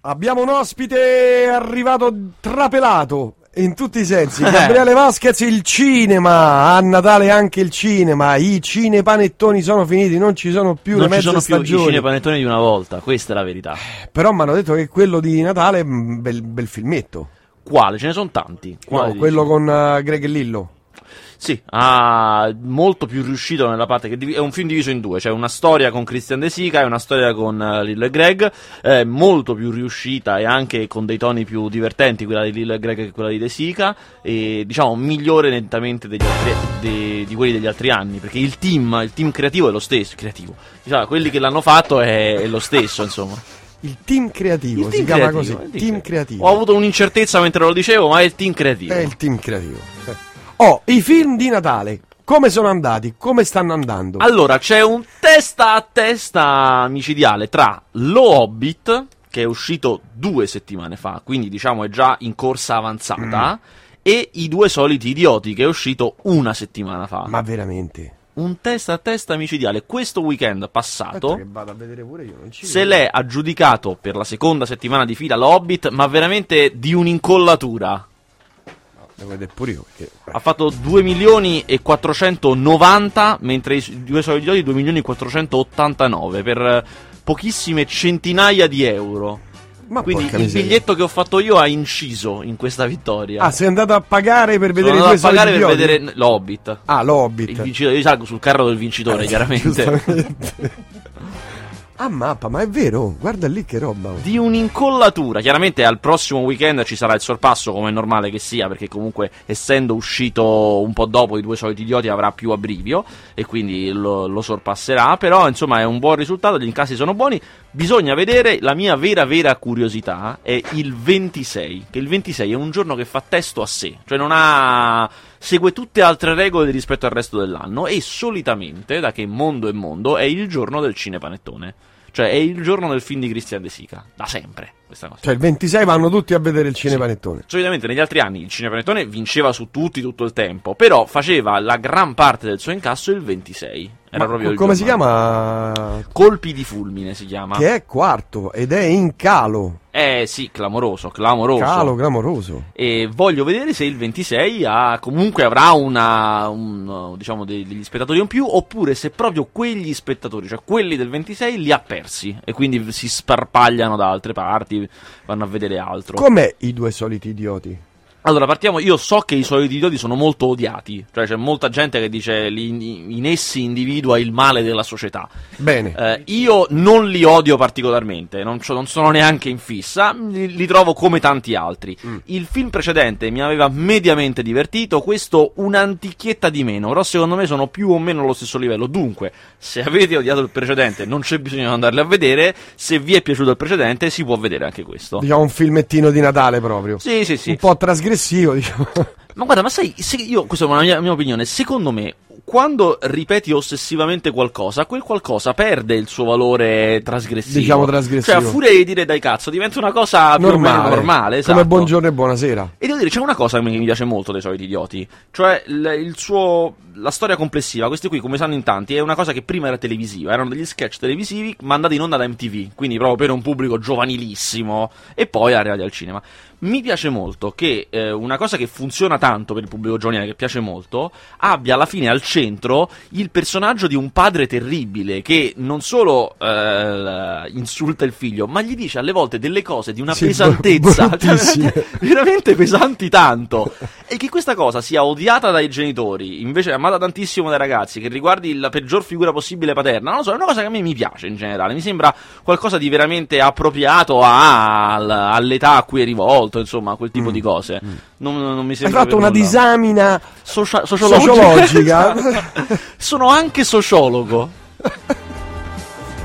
Abbiamo un ospite arrivato trapelato in tutti i sensi. Gabriele Vasquez, il cinema. A Natale anche il cinema. I cinepanettoni sono finiti, non ci sono più non le ci mezze sono più i stagioni. cinepanettoni di una volta, questa è la verità. Però mi hanno detto che quello di Natale è un bel, bel filmetto. Quale? Ce ne sono tanti. No, Quale quello dici? con eh, Greg e Lillo. Sì, ha molto più riuscito nella parte che è un film diviso in due, c'è una storia con Christian De Sica e una storia con eh, Lillo e Greg, è molto più riuscita e anche con dei toni più divertenti quella di Lillo e Greg che quella di De Sica e diciamo migliore nettamente degli altri- de- di quelli degli altri anni, perché il team, il team creativo è lo stesso, creativo. Diciamo, quelli che l'hanno fatto è, è lo stesso, insomma. Il team creativo, Il si team chiama creativo, così. il Team, creativo. Ho avuto un'incertezza mentre lo dicevo, ma è il team creativo. È il team creativo. Eh. Oh, i film di Natale. Come sono andati? Come stanno andando? Allora, c'è un testa a testa micidiale tra Lo Hobbit, che è uscito due settimane fa, quindi diciamo è già in corsa avanzata, e I due soliti idioti, che è uscito una settimana fa. Ma veramente? Un testa a testa micidiale. Questo weekend passato io. Se l'è aggiudicato per la seconda settimana di fila Lo Hobbit, ma veramente di un'incollatura. Devo vedere pure io. Perché... Ha fatto 2 milioni e 490, mentre i due soliti idioti 2 milioni e 489 per pochissime centinaia di euro. Ma Quindi il miseria. biglietto che ho fatto io ha inciso in questa vittoria. Ah, sei andato a pagare per Sono vedere i andato due a pagare per soliti vedere l'Hobbit. Ah, l'Hobbit. Il vincitore, io salgo sul carro del vincitore, Eh, chiaramente. ah, mappa, ma è vero? Guarda lì che roba. Di un'incollatura. Chiaramente al prossimo weekend ci sarà il sorpasso, come è normale che sia, perché comunque essendo uscito un po' dopo i due soliti idioti avrà più abbrivio e quindi lo, lo sorpasserà. Però insomma è un buon risultato, gli incassi sono buoni. Bisogna vedere, la mia vera vera curiosità è il 26, che il 26 è un giorno che fa testo a sé, cioè non ha segue tutte altre regole rispetto al resto dell'anno e solitamente, da che mondo è mondo, è il giorno del cinepanettone. Cioè è il giorno del film di Christian De Sica, da sempre questa cosa. Cioè, il 26 vanno tutti a vedere il cinepanettone. Solitamente negli altri anni il cinepanettone vinceva su tutti tutto il tempo, però faceva la gran parte del suo incasso il 26. Era Ma proprio il come si giorno. chiama? Colpi di fulmine si chiama. Che è quarto ed è in calo. Eh sì, clamoroso, clamoroso. Calo clamoroso. E voglio vedere se il 26 ha, comunque avrà una, un, diciamo de- degli spettatori in più, oppure se proprio quegli spettatori, cioè quelli del 26, li ha persi e quindi si sparpagliano da altre parti, vanno a vedere altro. Com'è i due soliti idioti? Allora, partiamo. Io so che i soliti idioti sono molto odiati. Cioè, c'è molta gente che dice li- in essi individua il male della società. Bene. Eh, io non li odio particolarmente, non, non sono neanche in fissa, li, li trovo come tanti altri. Il film precedente mi aveva mediamente divertito, questo un'antichietta di meno, però secondo me sono più o meno allo stesso livello. Dunque, se avete odiato il precedente non c'è bisogno di andarli a vedere, se vi è piaciuto il precedente si può vedere anche questo. Diciamo un filmettino di Natale proprio. Sì, sì, sì. Un po' trasgressivo, diciamo. Ma guarda, ma sai, io, questa è una mia, mia opinione, secondo me, quando ripeti ossessivamente qualcosa, quel qualcosa perde il suo valore trasgressivo. Diciamo trasgressivo. Cioè, a furia di dire dai cazzo, diventa una cosa normale. normale, esatto. Come buongiorno e buonasera. E devo dire, c'è una cosa che mi mi piace molto dei soliti idioti, cioè il, il suo, la storia complessiva, questi qui come sanno in tanti, è una cosa che prima era televisiva, erano degli sketch televisivi mandati in onda da MTV, quindi proprio per un pubblico giovanilissimo, e poi arrivati al cinema. Mi piace molto che eh, una cosa che funziona tanto per il pubblico giovanile, che piace molto, abbia alla fine al centro il personaggio di un padre terribile che non solo eh, insulta il figlio, ma gli dice alle volte delle cose di una Sì, pesantezza, veramente, veramente pesanti tanto. E che questa cosa sia odiata dai genitori, invece amata tantissimo dai ragazzi, che riguardi la peggior figura possibile paterna, non lo so, è una cosa che a me mi piace in generale. Mi sembra qualcosa di veramente appropriato a- al- all'età a cui è rivolto, insomma, quel tipo di cose. Non, non mi Hai sembra fatto per una nulla. disamina Socia- sociologica. sociologica. Sono anche sociologo.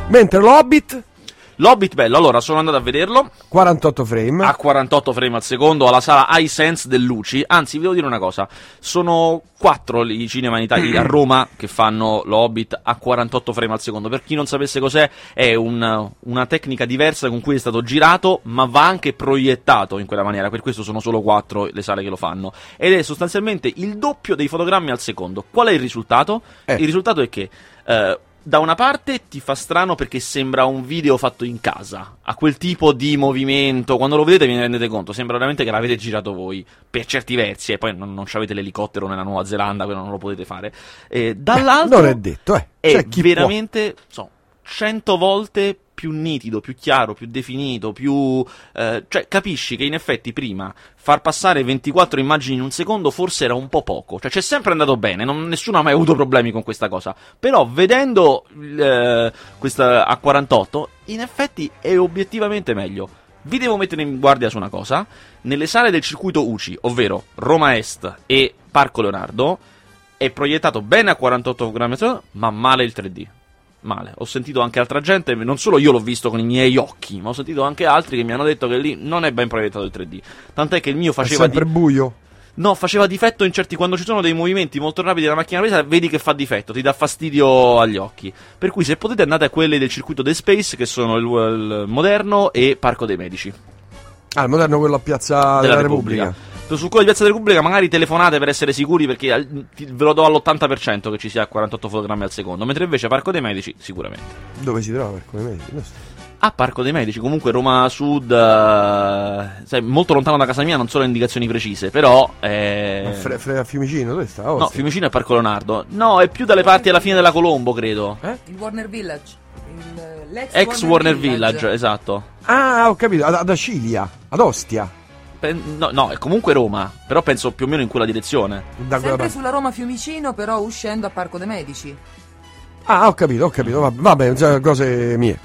Mentre l'Hobbit, L'Hobbit bello, allora sono andato a vederlo 48 frame. a 48 frame al secondo alla sala iSense del Luci. Anzi, vi devo dire una cosa: sono quattro i cinema in Italia a Roma che fanno l'Hobbit a 48 frame al secondo. Per chi non sapesse cos'è, è un- una tecnica diversa con cui è stato girato, ma va anche proiettato in quella maniera. Per questo sono solo quattro le sale che lo fanno. Ed è sostanzialmente il doppio dei fotogrammi al secondo. Qual è il risultato? Eh. Il risultato è che. eh, da una parte ti fa strano perché sembra un video fatto in casa, a quel tipo di movimento, quando lo vedete vi rendete conto, sembra veramente che l'avete girato voi, per certi versi, e poi non, non avete l'elicottero nella Nuova Zelanda, quello non lo potete fare. E dall'altro... non è detto, eh. È C'è chi veramente, so, cento volte più nitido, più chiaro, più definito, più... Eh, cioè, capisci che in effetti prima far passare 24 immagini in un secondo forse era un po' poco. Cioè, c'è sempre andato bene, non, nessuno ha mai avuto problemi con questa cosa. Però, vedendo eh, questa A48, in effetti è obiettivamente meglio. Vi devo mettere in guardia su una cosa. Nelle sale del circuito UCI, ovvero Roma Est e Parco Leonardo, è proiettato bene a 48 fotogrammi al secondo, ma male il 3D male. Ho sentito anche altra gente, non solo io l'ho visto con i miei occhi, ma ho sentito anche altri che mi hanno detto che lì non è ben proiettato il 3D. Tant'è che il mio faceva. È sempre di... buio. No, faceva difetto in certi. Quando ci sono dei movimenti molto rapidi della macchina presa, vedi che fa difetto, ti dà fastidio agli occhi. Per cui, se potete, andate a quelli del circuito The Space, che sono il, il moderno e Parco dei Medici. Ah, il moderno quello a Piazza della, della Repubblica. Repubblica su quello di Piazza della Repubblica magari telefonate per essere sicuri perché ve lo do all'80% che ci sia 48 fotogrammi al secondo, mentre invece Parco dei Medici sicuramente. Dove si trova Parco dei Medici? A Parco dei Medici, comunque Roma Sud, uh, sai, molto lontano da casa mia, non so le indicazioni precise, però... Eh... Fre- fre- a Fiumicino, dove sta? Oh, no, Fiumicino è Parco Leonardo. No, è più dalle parti alla fine della Colombo, credo. Eh? Il Warner Village. Il, l'ex Ex Warner, Warner Village. Village. esatto. Ah, ho capito, ad, ad Acilia, ad Ostia. No, no, è comunque Roma, però penso più o meno in quella direzione. Da Sempre sulla Roma Fiumicino, però uscendo a Parco dei Medici. Ah, ho capito, ho capito, va, va bene, cose mie.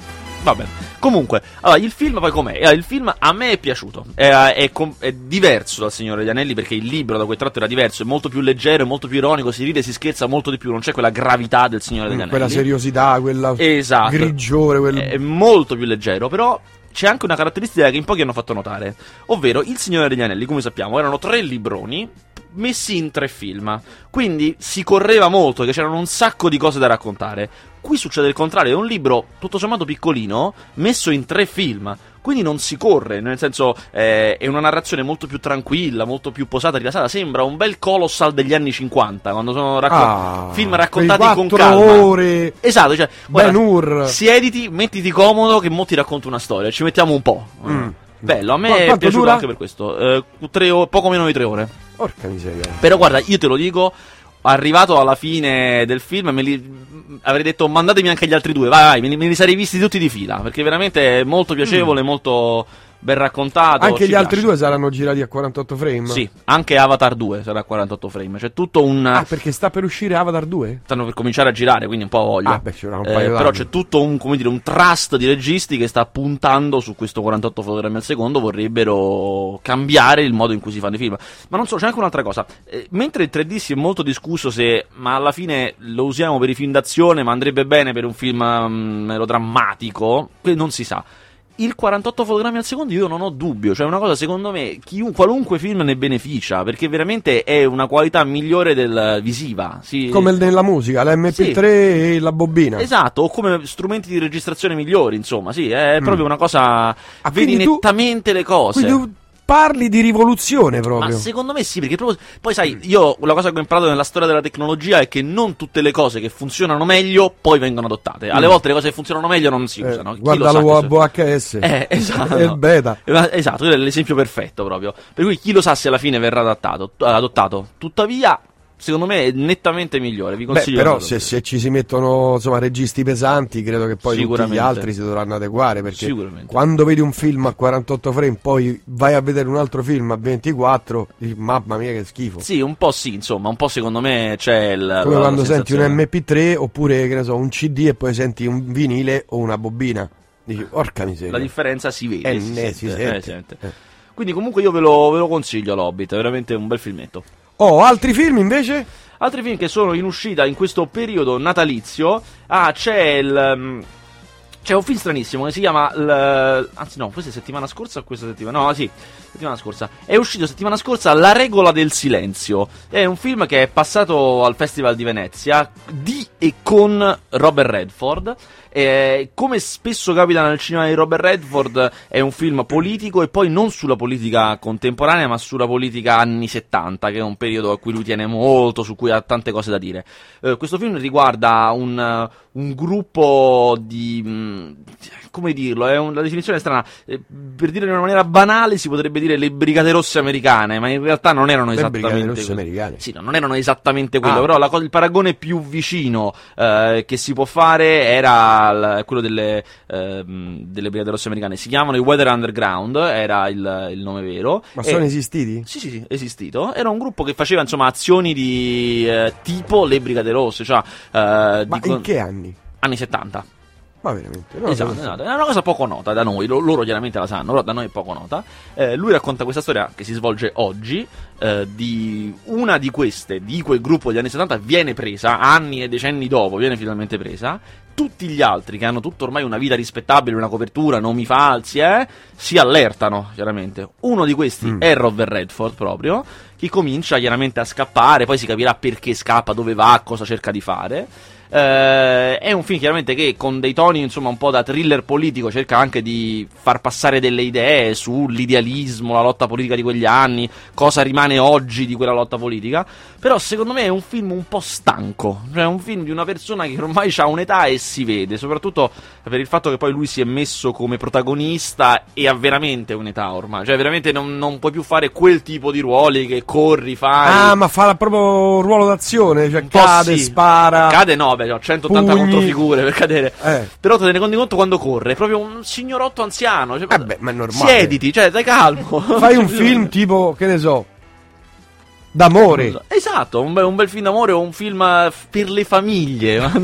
Va bene. Comunque, allora, il film poi com'è? Eh, il film a me è piaciuto. È, è, è, diverso dal Signore degli Anelli perché il libro da quel tratto era diverso, è molto più leggero, è molto più ironico, si ride, si scherza molto di più, non c'è quella gravità del Signore degli mm, Anelli. Quella seriosità, quella esatto. grigiore. Quel... È molto più leggero, però c'è anche una caratteristica che in pochi hanno fatto notare, ovvero Il Signore degli Anelli, come sappiamo, erano tre libroni messi in tre film. Quindi si correva molto, che c'erano un sacco di cose da raccontare. Qui succede il contrario, è un libro tutto sommato piccolino, messo in tre film. Quindi non si corre, nel senso eh, è una narrazione molto più tranquilla, molto più posata, rilassata. Sembra un bel colossal degli anni 50, quando sono racco- ah, film raccontati con calma. ore. Esatto, cioè, guarda, siediti, mettiti comodo che mo ti racconto una storia, ci mettiamo un po'. Mm. Bello, a me Qu- è piaciuto dura? anche per questo. Eh, o- poco meno di tre ore. Porca miseria. Però guarda, io te lo dico, arrivato alla fine del film me li, avrei detto mandatemi anche gli altri due, vai, vai me, li, me li sarei visti tutti di fila, perché veramente è molto piacevole, mm. molto ben raccontato. Anche gli piace. altri due saranno girati a 48 frame? Sì, anche Avatar 2 sarà a 48 frame. C'è tutto un. Ah, perché sta per uscire Avatar 2? Stanno per cominciare a girare, quindi un po' voglio. Ah, beh, un eh, Però c'è tutto un, come dire, un trust di registi che sta puntando su questo 48 fotogrammi al secondo. Vorrebbero cambiare il modo in cui si fanno i film. Ma non so, c'è anche un'altra cosa. Eh, mentre il 3D si è molto discusso se, ma alla fine lo usiamo per i film d'azione, ma andrebbe bene per un film um, melodrammatico, non si sa il 48 fotogrammi al secondo io non ho dubbio, cioè una cosa secondo me chiun, qualunque film ne beneficia perché veramente è una qualità migliore del visiva. Sì. Come nella musica, l'MP3 sì. e la bobina. Esatto, o come strumenti di registrazione migliori, insomma, sì, è mm. proprio una cosa... Ah, vedi nettamente tu, le cose. Quindi parli di rivoluzione proprio. Ma secondo me sì, perché proprio... Poi sai, io la cosa che ho imparato nella storia della tecnologia è che non tutte le cose che funzionano meglio poi vengono adottate. Alle mm. volte le cose che funzionano meglio non si eh, usano. Guarda lo VHS. Eh, esatto. è il beta. Esatto, è l'esempio perfetto proprio. Per cui chi lo sa se alla fine verrà adattato, adottato. Tuttavia, secondo me è nettamente migliore. Vi consiglio Beh, però se, se, ci si mettono insomma, registi pesanti, credo che poi tutti gli altri si dovranno adeguare. Perché quando vedi un film a 48 frame, poi vai a vedere un altro film a 24, dici, mamma mia che schifo. Sì, un po' sì, insomma, un po' secondo me c'è il. Come quando senti un MP3 oppure che ne so, un CD e poi senti un vinile o una bobina. Dici, porca miseria. La differenza si vede. Eh, si, eh, sente, si sente. Eh, sente. Eh. Quindi comunque io ve lo, ve lo consiglio l'Hobbit, è veramente un bel filmetto. Oh, altri film invece? Altri film che sono in uscita in questo periodo natalizio. Ah, c'è il. Um, c'è un film stranissimo che si chiama. L... Anzi, no, questa è settimana scorsa o questa settimana? No, sì, settimana scorsa. È uscito settimana scorsa La regola del silenzio. È un film che è passato al Festival di Venezia di e con Robert Redford. Eh, come spesso capita nel cinema di Robert Redford, è un film politico e poi non sulla politica contemporanea, ma sulla politica anni 70, che è un periodo a cui lui tiene molto, su cui ha tante cose da dire. Eh, questo film riguarda un, un gruppo di. Mh, come dirlo? È una definizione strana. Eh, per dire in una maniera banale, si potrebbe dire le brigate rosse americane, ma in realtà non erano Le esattamente. rosse americane. Sì, no, non erano esattamente quello, Ah. però la il paragone più vicino eh, che si può fare era il- quello delle, ehm, delle brigate rosse americane. Si chiamano i Weather Underground, era il, il nome vero. Ma E- sono esistiti? sì, sì, sì, esistito. Era un gruppo che faceva insomma azioni di eh, tipo le Brigate Rosse, cioè eh, Ma di in che anni? anni 70. Ma veramente? Lo Esatto, esatto. È una cosa poco nota da noi, lo- loro chiaramente la sanno, però da noi è poco nota. Eh, lui racconta questa storia che si svolge oggi, eh, di una di queste, di quel gruppo degli anni 70, viene presa, anni e decenni dopo, viene finalmente presa. Tutti gli altri che hanno tutto ormai una vita rispettabile, una copertura, nomi falsi, eh, si allertano, chiaramente. Uno di questi Mm. è Robert Redford proprio, che comincia chiaramente a scappare, poi si capirà perché scappa, dove va, cosa cerca di fare. Eh, è un film chiaramente che con dei toni insomma un po' da thriller politico cerca anche di far passare delle idee sull'idealismo, la lotta politica di quegli anni, cosa rimane oggi di quella lotta politica. Però secondo me è un film un po' stanco, cioè è un film di una persona che ormai ha un'età e si vede, soprattutto per il fatto che poi lui si è messo come protagonista e ha veramente un'età ormai, cioè veramente non, non puoi più fare quel tipo di ruoli che corri, fai... Ah, ma fa proprio un ruolo d'azione, cioè cade, sì. spara. Cade no, beh, ho 180 Pugni. controfigure per cadere. Eh. Però te ne rendi conto quando corre, è proprio un signorotto anziano. Cioè, Vabbè, ma è normale. Siediti, cioè, dai calmo. Fai un film tipo, che ne so, d'amore. Esatto, un bel, un bel film d'amore o un film eh, per le famiglie.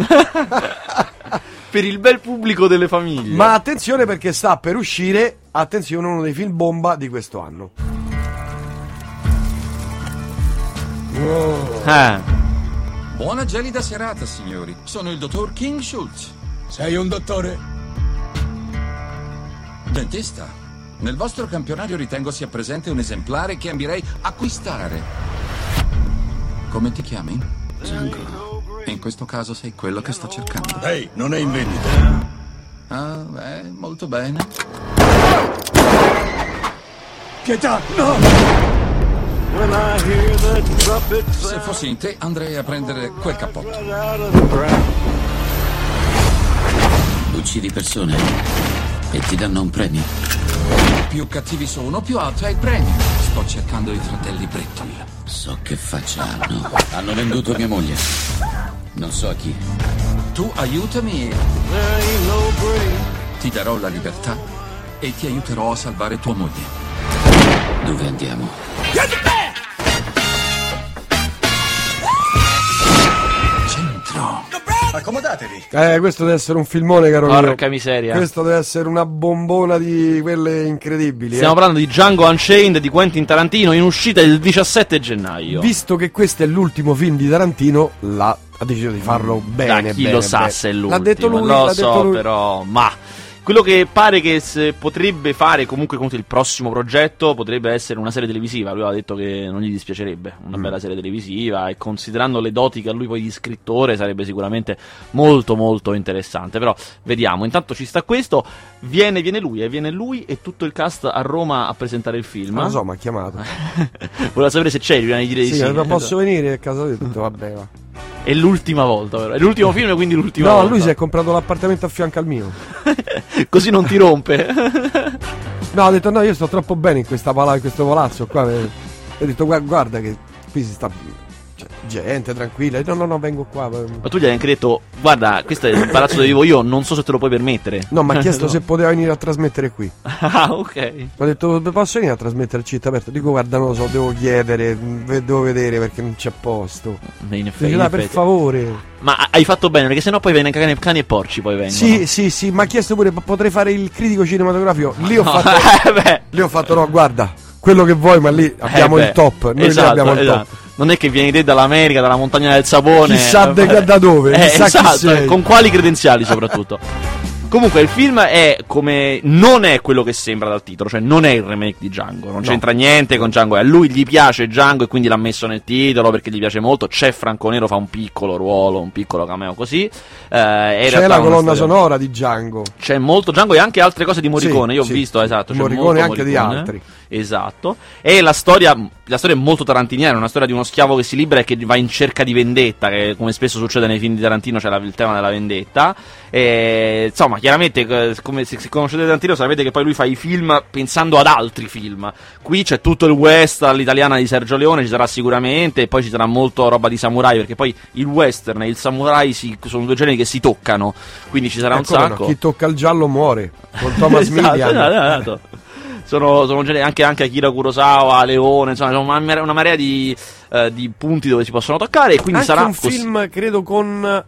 per il bel pubblico delle famiglie. Ma attenzione perché sta per uscire, attenzione, uno dei film bomba di questo anno. Eh. Buona gelida serata, signori. Sono il dottor King Schultz, Sei un dottore? dentista. Nel vostro campionario ritengo sia presente un esemplare che ambirei acquistare. Come ti chiami? Zango. In questo caso sei quello che sto cercando. Ehi, non è in vendita. Ah, beh, molto bene. Pietà, no! Se fossi in te, andrei a prendere quel cappotto. Uccidi persone e ti danno un premio. Più cattivi sono, più alto è il premio. Sto cercando i fratelli Britton. So che faccia hanno. Hanno venduto mia moglie. Non so a chi. Tu aiutami. Ti darò la libertà e ti aiuterò a salvare tua moglie. Dove andiamo? Eh, questo deve essere un filmone, caro mio. Porca miseria. Questo deve essere una bombona di quelle incredibili. Stiamo eh. parlando di Django Unchained di Quentin Tarantino in uscita il 17 gennaio. Visto che questo è l'ultimo film di Tarantino, la- ha deciso di farlo bene. da chi bene, lo sa bene. se è l'ultimo. L'ha detto lui, lo so, detto lui. però, ma quello che pare che potrebbe fare comunque con il prossimo progetto potrebbe essere una serie televisiva. Lui ha detto che non gli dispiacerebbe una Mm. bella serie televisiva e considerando le doti che ha lui poi di scrittore sarebbe sicuramente molto molto interessante. Però vediamo, intanto ci sta questo, viene, viene lui, e viene lui e tutto il cast a Roma a presentare il film. Non lo so, mi ha chiamato. Voleva sapere se c'è, gli direi di Sì, sì. ma posso venire a casa di tutto, vabbè, va. È l'ultima volta, però. È l'ultimo film, quindi l'ultima No, volta. lui si è comprato l'appartamento a fianco al mio. Così non ti rompe. No, ha detto no, io sto troppo bene in questa pala, in questo palazzo qua. E ho detto "Gua- guarda che qui si sta cioè, gente tranquilla. No, no, no, vengo qua. Ma tu gli hai anche detto, guarda, questo è il palazzo dove vivo io, non so se te lo puoi permettere. No, mi ha chiesto No. se poteva venire a trasmettere qui. Ah, ok. Mi ha detto posso venire a trasmettere al città aperto? Dico guarda non lo so, devo chiedere, devo vedere perché non c'è posto. In effetti, dai per favore. Ma hai fatto bene, perché sennò poi viene cani, cani e porci poi vengono. Sì, sì, sì, mi ha chiesto pure po- potrei fare il critico cinematografico. Lì ho No, fatto eh, lì ho fatto no, guarda, quello che vuoi, ma lì abbiamo Eh, il top. Noi lì Esatto, abbiamo il esatto. top. Non è che vieni te dall'America, dalla montagna del sapone. Chissà Eh, da- dove, Eh, chissà chi esatto, con quali credenziali soprattutto. Comunque il film è come non è quello che sembra dal titolo, cioè non è il remake di Django, non c'entra niente con Django, a lui gli piace Django e quindi l'ha messo nel titolo perché gli piace molto, c'è Franco Nero fa un piccolo ruolo, un piccolo cameo così. eh, C'è la colonna storia- sonora di Django. C'è molto Django e anche altre cose di Morricone. Sì, Io ho sì. visto, esatto. Morricone e anche di Morricone. altri. Esatto. E la storia, la storia è molto tarantiniana. È una storia di uno schiavo che si libera e che va in cerca di vendetta. Che come spesso succede nei film di Tarantino, c'è la- il tema della vendetta. E, insomma, chiaramente, eh, come se, se conoscete Tarantino, sapete che poi lui fa i film pensando ad altri film. Qui c'è tutto il west all'italiana di Sergio Leone, ci sarà sicuramente. E poi ci sarà molto roba di samurai. Perché poi il western e il samurai si- sono due generi che si toccano. Quindi ci sarà Eh, un come no, sacco. Chi tocca il giallo muore. Con Thomas Esatto, Millian. esatto, esatto. Sono, sono anche, anche Akira Kurosawa, Leone, insomma, una, marea- una marea di, eh, di punti dove si possono toccare. E quindi Anche sarà un così. film, credo, con...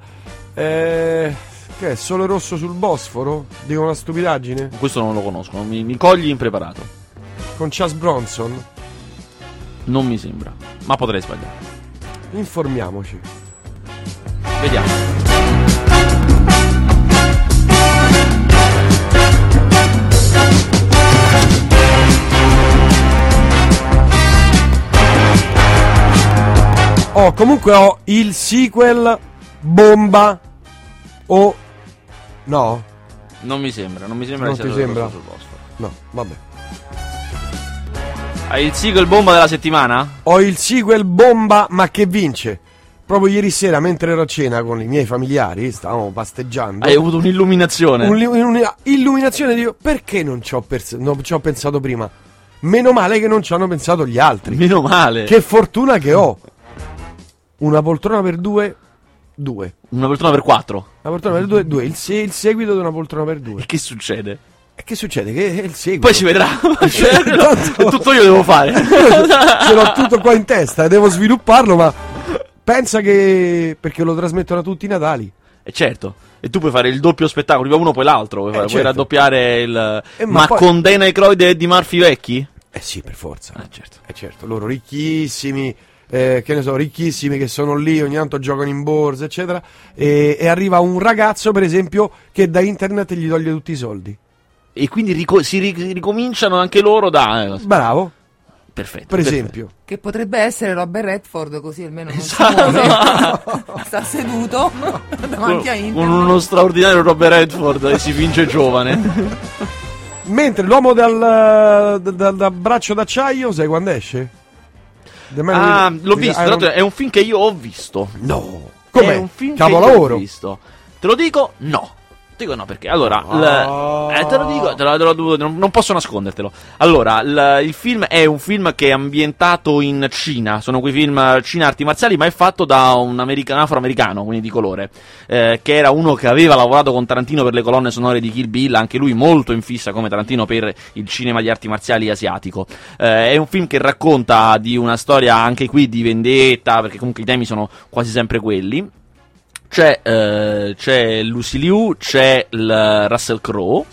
Eh, che è? Sole rosso sul Bosforo? Dico una stupidaggine? Questo non lo conosco, mi, mi cogli impreparato. Con Chas Bronson? Non mi sembra, ma potrei sbagliare. Informiamoci. Vediamo. Oh, comunque ho il sequel Bomba o... No? Non mi sembra, non mi sembra Non che sia sembra? sul Bosforo. No, vabbè. Hai il sequel bomba della settimana? Ho il sequel Bomba ma che vince. Proprio ieri sera, mentre ero a cena con i miei familiari, stavamo pasteggiando. Hai avuto un'illuminazione. Un- un'illuminazione di perché non ci, ho pers- non ci ho pensato prima. Meno male che non ci hanno pensato gli altri. Meno male. Che fortuna che ho. Una poltrona per due, due. Una poltrona per quattro. Una poltrona per due, due. Il, se- il seguito di una poltrona per E due. che succede? E che succede? Che è il seguito. Poi si vedrà. Cioè, tanto- Tutto io devo fare. Ce l'ho tutto qua in testa e devo svilupparlo, ma pensa che. perché lo trasmettono a tutti i Natali. E certo. E tu puoi fare il doppio spettacolo, prima uno poi l'altro. Puoi, fare- puoi certo. raddoppiare il. Eh, ma ma poi- con Dana e Eddie Murphy vecchi? Eh sì, per forza. Eh, certo. Eh certo, loro ricchissimi, eh, che ne so, ricchissimi che sono lì, ogni tanto giocano in borsa, eccetera. E, e arriva un ragazzo, per esempio, che da internet gli toglie tutti i soldi. E quindi rico- si ri- ricominciano anche loro da. eh, Bravo, perfetto. per perfetto. esempio. Che potrebbe essere Robert Redford, così almeno non si Esatto. muove. Sta seduto davanti a internet. con uno straordinario Robert Redford e si finge giovane. Mentre l'uomo dal, dal- dal- dal braccio d'acciaio, sai quando esce? Ah, l'ho visto. Iron- è un film che io ho visto. No, com'è? È un film che Capolavoro. ho visto. Te lo dico? No. Te dico no perché allora Ah. l- eh, te lo dico te lo, te lo- non, non posso nascondertelo. Allora l- il film è un film che è ambientato in Cina sono quei film eh, Cina arti marziali ma è fatto da un, america- un afroamericano quindi di colore eh, che era uno che aveva lavorato con Tarantino per le colonne sonore di Kill Bill anche lui molto in fissa come Tarantino per il cinema di arti marziali asiatico. Eh, è un film che racconta di una storia anche qui di vendetta perché comunque i temi sono quasi sempre quelli c'è, eh, c'è Lucy Liu, c'è il Russell Crowe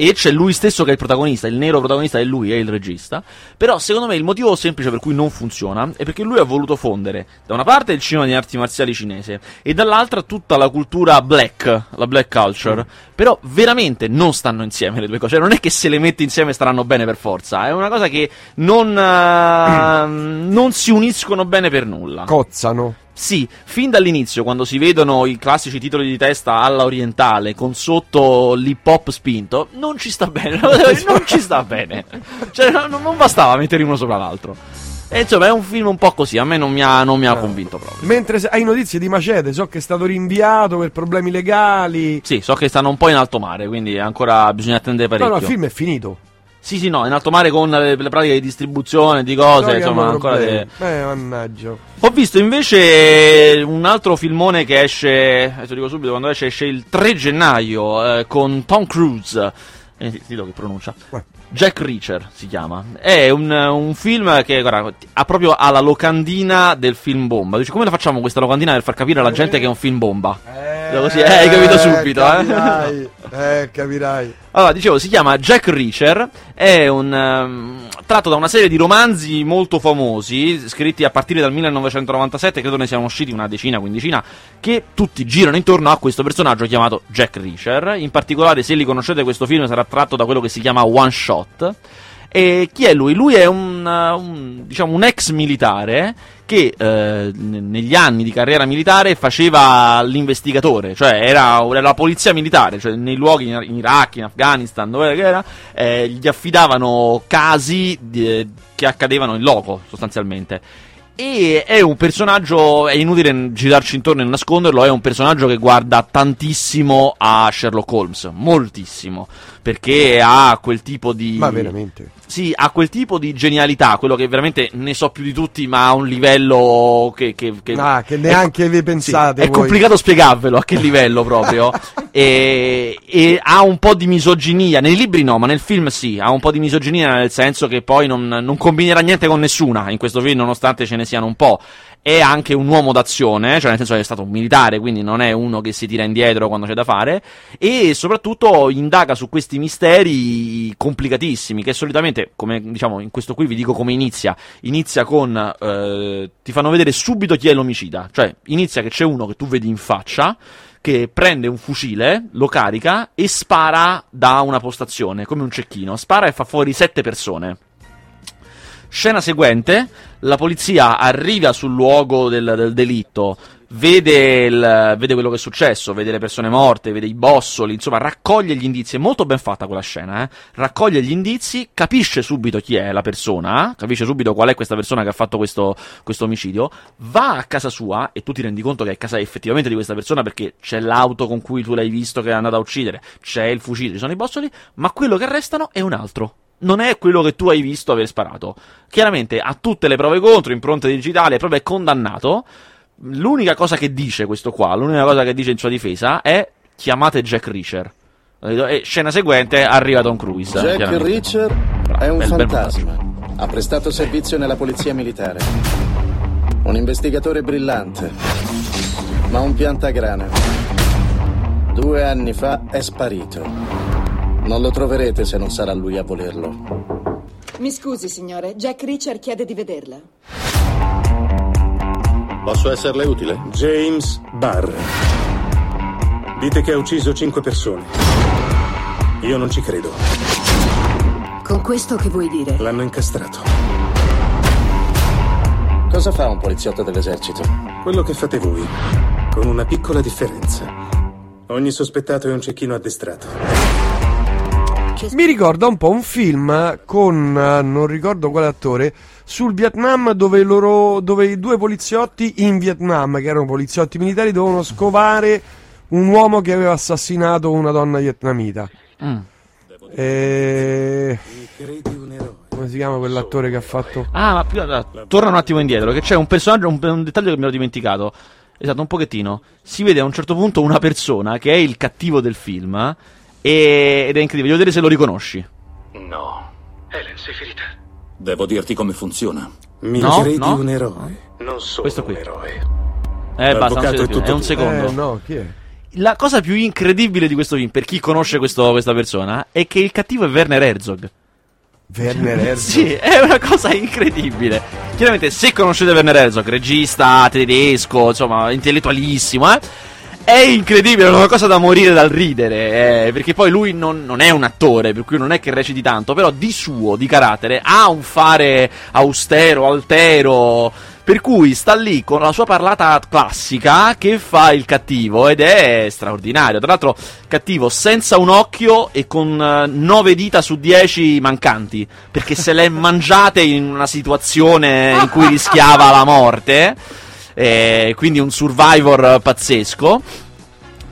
e c'è lui stesso che è il protagonista, il nero protagonista è lui, è il regista. Però secondo me il motivo semplice per cui non funziona è perché lui ha voluto fondere da una parte il cinema di arti marziali cinese e dall'altra tutta la cultura black, la black culture. Però veramente non stanno insieme le due cose, cioè non è che se le metti insieme staranno bene per forza, è una cosa che non, eh, non si uniscono bene per nulla. Cozzano. Sì, fin dall'inizio, quando si vedono i classici titoli di testa alla orientale con sotto l'hip hop spinto, non ci sta bene. non ci sta bene. Cioè, non, non bastava mettere uno sopra l'altro. E insomma, è un film un po' così. A me non mi ha, non mi ha convinto proprio. Mentre hai notizie di Macete, so che è stato rinviato per problemi legali. Sì, so che stanno un po' in alto mare, quindi ancora bisogna attendere No, parecchio. no, il film è finito. Sì, sì, no, in alto mare con le, le pratiche di distribuzione, di cose, che insomma, ancora. problemi. de- Eh, mannaggia. Ho visto invece un altro filmone che esce, adesso dico subito quando esce, esce il 3 gennaio eh, con Tom Cruise. Eh, ti dico che pronuncia. Eh. Jack Reacher si chiama. È un, un film che guarda, ha proprio ha la locandina del film bomba. Dice come la facciamo questa locandina per far capire alla gente che è un film bomba? Eh, Così, eh, hai capito subito, eh. capirai, eh. capirai. Allora, dicevo, si chiama Jack Reacher, è un ehm, tratto da una serie di romanzi molto famosi, scritti a partire dal 1997, credo ne siano usciti una decina, quindicina, che tutti girano intorno a questo personaggio chiamato Jack Reacher. In particolare, se li conoscete, questo film sarà tratto da quello che si chiama One Shot. E chi è lui? Lui è un, un, diciamo, un ex militare che eh, negli anni di carriera militare faceva l'investigatore, cioè era, era la polizia militare, cioè nei luoghi in, Iraq, in Afghanistan, dove era, eh, gli affidavano casi di- che accadevano in loco, sostanzialmente. E è un personaggio, è inutile girarci intorno e nasconderlo, è un personaggio che guarda tantissimo a Sherlock Holmes, moltissimo, perché ha quel tipo di... Ma veramente. Sì, ha quel tipo di genialità, quello che veramente ne so più di tutti, ma a un livello che... che, che Ah, che neanche vi sì, pensate è voi. complicato spiegarvelo a che livello proprio. e, e ha un po' di misoginia. Nei libri no, ma nel film sì. Ha un po' di misoginia nel senso che poi non, non combinerà niente con nessuna in questo film, nonostante ce ne siano un po'. È anche un uomo d'azione, cioè nel senso che è stato un militare, quindi non è uno che si tira indietro quando c'è da fare. E soprattutto indaga su questi misteri complicatissimi, che solitamente, come diciamo in questo qui vi dico come inizia. Inizia con eh, ti fanno vedere subito chi è l'omicida, cioè inizia che c'è uno che tu vedi in faccia che prende un fucile, lo carica e spara da una postazione, come un cecchino. Spara e fa fuori sette persone. Scena seguente, la polizia arriva sul luogo del, del delitto, vede, il- vede quello che è successo, vede le persone morte, vede i bossoli, insomma raccoglie gli indizi, è molto ben fatta quella scena, eh? raccoglie gli indizi, capisce subito chi è la persona, capisce subito qual è questa persona che ha fatto questo, questo omicidio, va a casa sua e tu ti rendi conto che è casa effettivamente di questa persona perché c'è l'auto con cui tu l'hai visto che è andata a uccidere, c'è il fucile, ci sono i bossoli, ma quello che restano è un altro non è quello che tu hai visto aver sparato. Chiaramente ha tutte le prove contro, impronte digitali, è proprio condannato. L'unica cosa che dice questo qua, l'unica cosa che dice in sua difesa è chiamate Jack Reacher. E scena seguente arriva Tom Cruise. Jack. Reacher è un Bel- bel fantasma. Ha prestato servizio nella polizia militare. Un investigatore brillante, ma un piantagrane. Due anni fa è sparito. Non lo troverete se non sarà lui a volerlo. Mi scusi, signore, Jack Reacher chiede di vederla. Posso esserle utile? James Barr. Dite che ha ucciso cinque persone. Io non ci credo. Con questo che vuoi dire? L'hanno incastrato. Cosa fa un poliziotto dell'esercito? Quello che fate voi, con una piccola differenza. Ogni sospettato è un cecchino addestrato. Mi ricorda un po' un film con, eh, non ricordo quale attore, sul Vietnam dove, loro, dove i due poliziotti in Vietnam, che erano poliziotti militari, dovevano scovare un uomo che aveva assassinato una donna vietnamita. Mm. E... Come si chiama quell'attore che ha fatto... Ah, ma più, allora, torna un attimo indietro, che c'è un personaggio, un, un dettaglio che mi ero dimenticato. Esatto, un pochettino. Si vede a un certo punto una persona che è il cattivo del film. E- ed è incredibile. Voglio vedere se lo riconosci. No. Helen, sei ferita. Devo dirti come funziona. Mi No, credi no. un eroe? Non sono Questo qui. un eroe. Eh, basta, non è tutto è un secondo. Eh, no, chi è? La cosa più incredibile di questo film, per chi conosce questo- questa persona, è che il cattivo è Werner Herzog. Werner Herzog. Sì, è una cosa incredibile. Chiaramente, se conoscete Werner Herzog, regista tedesco, insomma, intellettualissimo, eh, è incredibile, è una cosa da morire dal ridere. eh, perché poi lui non, non è un attore, per cui non è che reciti tanto, però di suo, di carattere, ha un fare austero, altero. Per cui sta lì con la sua parlata classica che fa il cattivo ed è straordinario. Tra l'altro, cattivo senza un occhio e con 9 dita su 10 mancanti. Perché se le mangiate in una situazione in cui rischiava la morte. Eh, quindi un survivor pazzesco.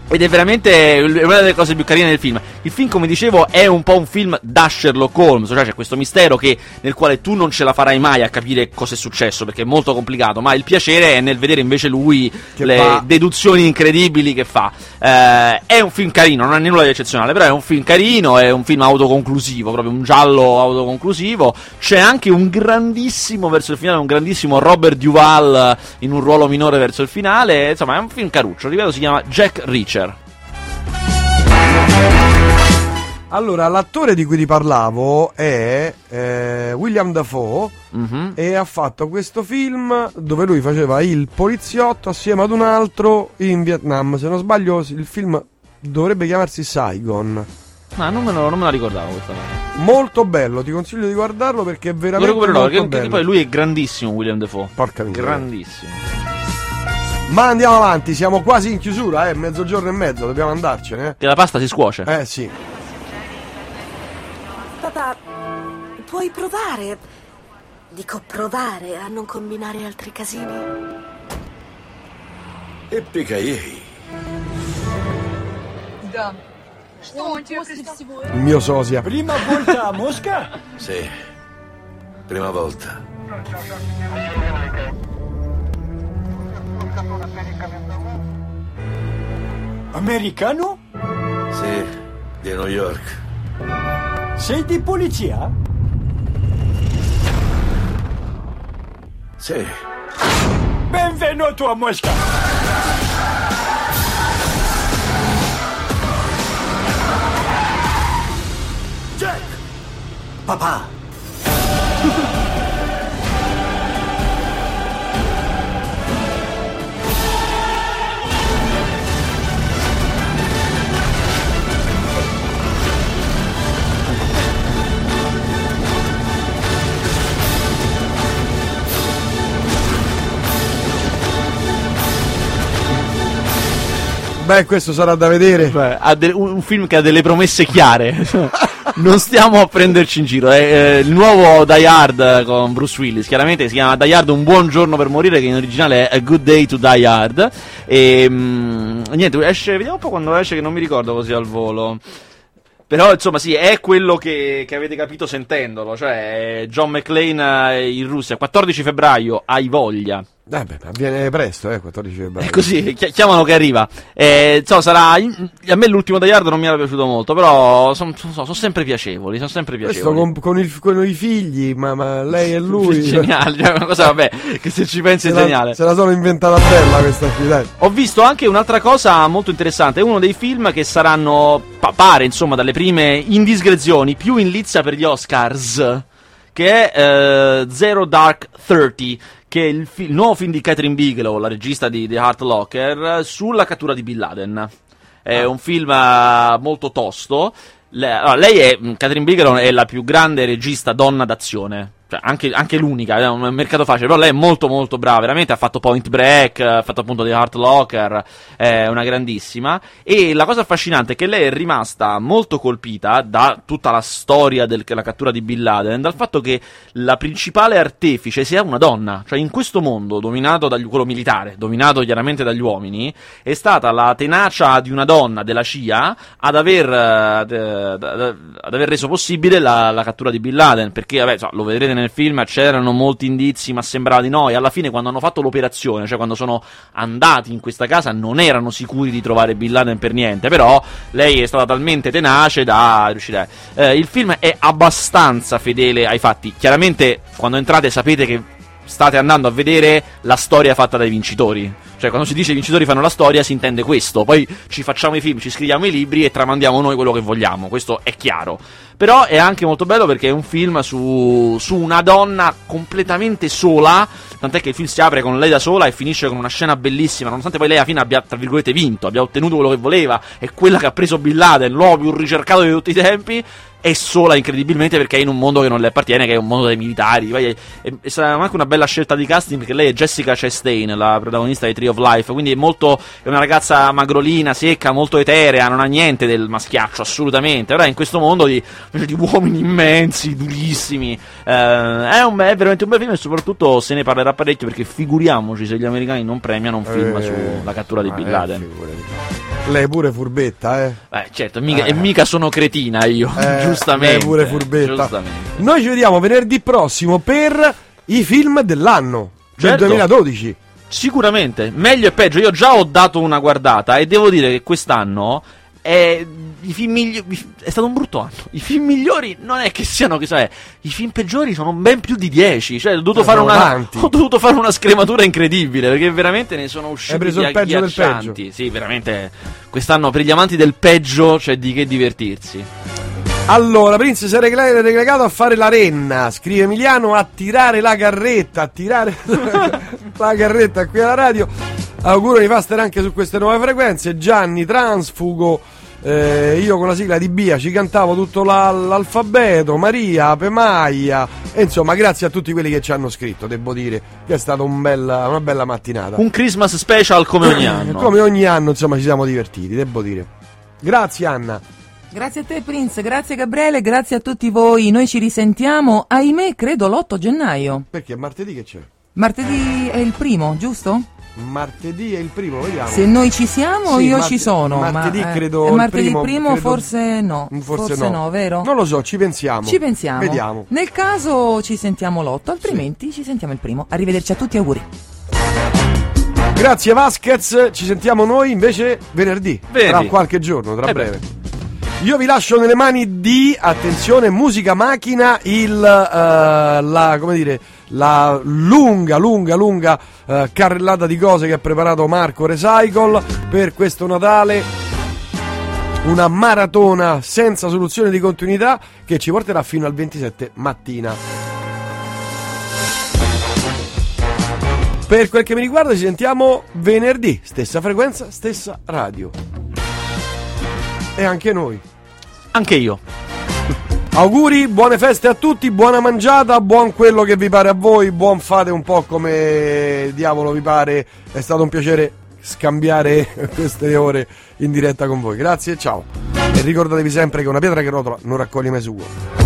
Ed è veramente una delle cose più carine del film. Il film, come dicevo, è un po' un film da Sherlock Holmes, cioè c'è questo mistero che, nel quale tu non ce la farai mai a capire cosa è successo, perché è molto complicato, ma il piacere è nel vedere invece lui Che le fa- deduzioni incredibili che fa. Eh, è un film carino, non ha nulla di eccezionale, però è un film carino, è un film autoconclusivo, proprio un giallo autoconclusivo. C'è anche un grandissimo verso il finale, un grandissimo Robert Duval in un ruolo minore verso il finale. Insomma, è un film caruccio, ripeto, si chiama Jack Reacher. Allora, l'attore di cui ti parlavo è eh, William Dafoe Mhm. e ha fatto questo film dove lui faceva il poliziotto assieme ad un altro in Vietnam. Se non sbaglio, il film dovrebbe chiamarsi Saigon. Ah, non me, lo- non me la ricordavo questa cosa. Molto bello, ti consiglio di guardarlo perché è Lo veramente recupererò, molto perché, perché poi lui è grandissimo, William Defoe. Porca miseria. Grandissimo. Ma andiamo avanti, siamo quasi in chiusura, eh, mezzogiorno e mezzo, dobbiamo andarcene. Che la pasta si scuoce. Eh, eh sì. Papà, puoi provare. Dico provare a non combinare altri casini. Eppicaie. Да. Il mio sosia. Prima volta a Mosca? Sì. Prima volta. Americano? Sì, di New York. Sei di polizia? Sì. Benvenuto a Mosca! Jack! Papà! Beh, questo sarà da vedere. Beh, de- un, film che ha delle promesse chiare. non stiamo a prenderci in giro. È eh, il nuovo Die Hard con Bruce Willis. Chiaramente si chiama Die Hard Un buon giorno per morire, che in originale è A Good Day to Die Hard. E mm, niente, esce, vediamo un po' quando esce, che non mi ricordo così al volo. Però insomma sì, è quello che, che avete capito sentendolo, cioè è John McClane eh, in Russia, 14 febbraio, hai voglia. Eh beh, avviene presto, eh, 14 febbraio. È così, chi- chiamano che arriva. Eh, insomma, sarà. a me l'ultimo Die Hard non mi era piaciuto molto, però sono sempre piacevoli. Sono sempre piacevoli. con, con, il- con i figli, ma, ma lei e lui. Geniale, cioè, una cosa, vabbè, che se ci pensi è Se la, geniale. se la sono inventata bella questa qui, dai. Ho visto anche un'altra cosa molto interessante. È uno dei film che saranno, pa- pare insomma, dalle prime indiscrezioni, più in lizza per gli Oscars. Che è eh, Zero Dark Thirty. Che è il, fi- il nuovo film di Catherine Bigelow, la regista di The Heart Locker, sulla cattura di Bin Laden. È un film eh, molto tosto. Le- allora, lei è, Catherine Bigelow è la più grande regista donna d'azione. Cioè, anche, anche l'unica, è un mercato facile, però lei è molto molto brava, veramente ha fatto Point Break, ha fatto appunto The Heart Locker, è una grandissima. E la cosa affascinante è che lei è rimasta molto colpita da tutta la storia della cattura di Bin Laden, dal fatto che la principale artefice sia una donna. Cioè, in questo mondo dominato dagli, quello militare, dominato chiaramente dagli uomini, è stata la tenacia di una donna della CIA ad aver, eh, d- d- ad aver reso possibile la, la cattura di Bin Laden. Perché, vabbè, so, lo vedrete nel film, c'erano molti indizi, ma sembrava di no. E alla fine, quando hanno fatto l'operazione, cioè quando sono andati in questa casa, non erano sicuri di trovare Bin Laden per niente. Però lei è stata talmente tenace da riuscire. Eh, il film è abbastanza fedele ai fatti. Chiaramente, quando entrate, sapete che state andando a vedere la storia fatta dai vincitori. Cioè, quando si dice i vincitori fanno la storia, si intende questo. Poi ci facciamo i film, ci scriviamo i libri e tramandiamo noi quello che vogliamo. Questo è chiaro. Però è anche molto bello perché è un film su, su una donna completamente sola. Tant'è che il film si apre con lei da sola e finisce con una scena bellissima. Nonostante poi lei alla fine abbia, tra virgolette, vinto, abbia ottenuto quello che voleva. È quella che ha preso Bin Laden, l'uomo più ricercato di tutti i tempi. È sola incredibilmente perché è in un mondo che non le appartiene, che è un mondo dei militari. È, è, è stata anche una bella scelta di casting perché lei è Jessica Chastain, la protagonista di Tree of Life. Quindi è molto. È una ragazza magrolina, secca, molto eterea, non ha niente del maschiaccio, assolutamente. Ora in questo mondo di, di uomini immensi, durissimi. Eh, è, un, è veramente un bel film e soprattutto se ne parlerà parecchio perché figuriamoci se gli americani non premiano un film Eh, sulla cattura di Bin eh, Laden. figurati. Lei pure furbetta, eh. Eh, certo, mica, Eh. e mica sono cretina io, Eh, giustamente. lei pure furbetta. giustamente. Noi ci vediamo venerdì prossimo per i film dell'anno Certo. del 2012. Sicuramente, meglio e peggio. Io già ho dato una guardata e devo dire che quest'anno è, i film migli- è stato un brutto anno. I film migliori non è che siano, che sai, i film peggiori sono ben più di 10. Cioè, ho dovuto, Eh, fare una, ho dovuto fare una scrematura incredibile perché veramente ne sono usciti Hai preso il peggio del agghiaccianti. Sì, veramente. Quest'anno per gli amanti del peggio c'è di che divertirsi. Allora, Prince si è regalato a fare la renna, scrive Emiliano, a tirare la carretta, a tirare la carretta qui alla radio. Auguro di Faster anche su queste nuove frequenze. Gianni, Transfugo, eh, io con la sigla di Bia ci cantavo tutto la- l'alfabeto, Maria, Ape Maia, e insomma grazie a tutti quelli che ci hanno scritto, devo dire che è stata un bella- una bella mattinata. Un Christmas special come ogni anno. Come ogni anno insomma ci siamo divertiti, devo dire. Grazie Anna. Grazie a te Prince, grazie Gabriele, grazie a tutti voi. Noi ci risentiamo, ahimè, credo l'8 gennaio. Perché martedì che c'è? Martedì è il primo, giusto? Martedì è il primo, vediamo. Se noi ci siamo, Sì, io marte- ci sono. martedì ma, eh, credo il martedì primo, primo, credo- forse no. Forse, no. vero? Non lo so, ci pensiamo. Ci pensiamo. Vediamo. Nel caso ci sentiamo l'8, altrimenti ci sentiamo il primo. Arrivederci a tutti, auguri. Grazie Vasquez, ci sentiamo noi invece venerdì, Venerdì. tra qualche giorno, tra Eh breve. Io vi lascio nelle mani di, attenzione, musica macchina, il, eh, la, come dire, la lunga, lunga, lunga eh, carrellata di cose che ha preparato Marco Recycle per questo Natale. Una maratona senza soluzione di continuità che ci porterà fino al 27 mattina. Per quel che mi riguarda ci sentiamo venerdì, stessa frequenza, stessa radio. E anche noi. Anche io. Auguri, buone feste a tutti, buona mangiata, buon quello che vi pare a voi, buon fate un po' come diavolo vi pare. È stato un piacere scambiare queste ore in diretta con voi. Grazie e ciao. E ricordatevi sempre che una pietra che rotola non raccoglie mai sugo.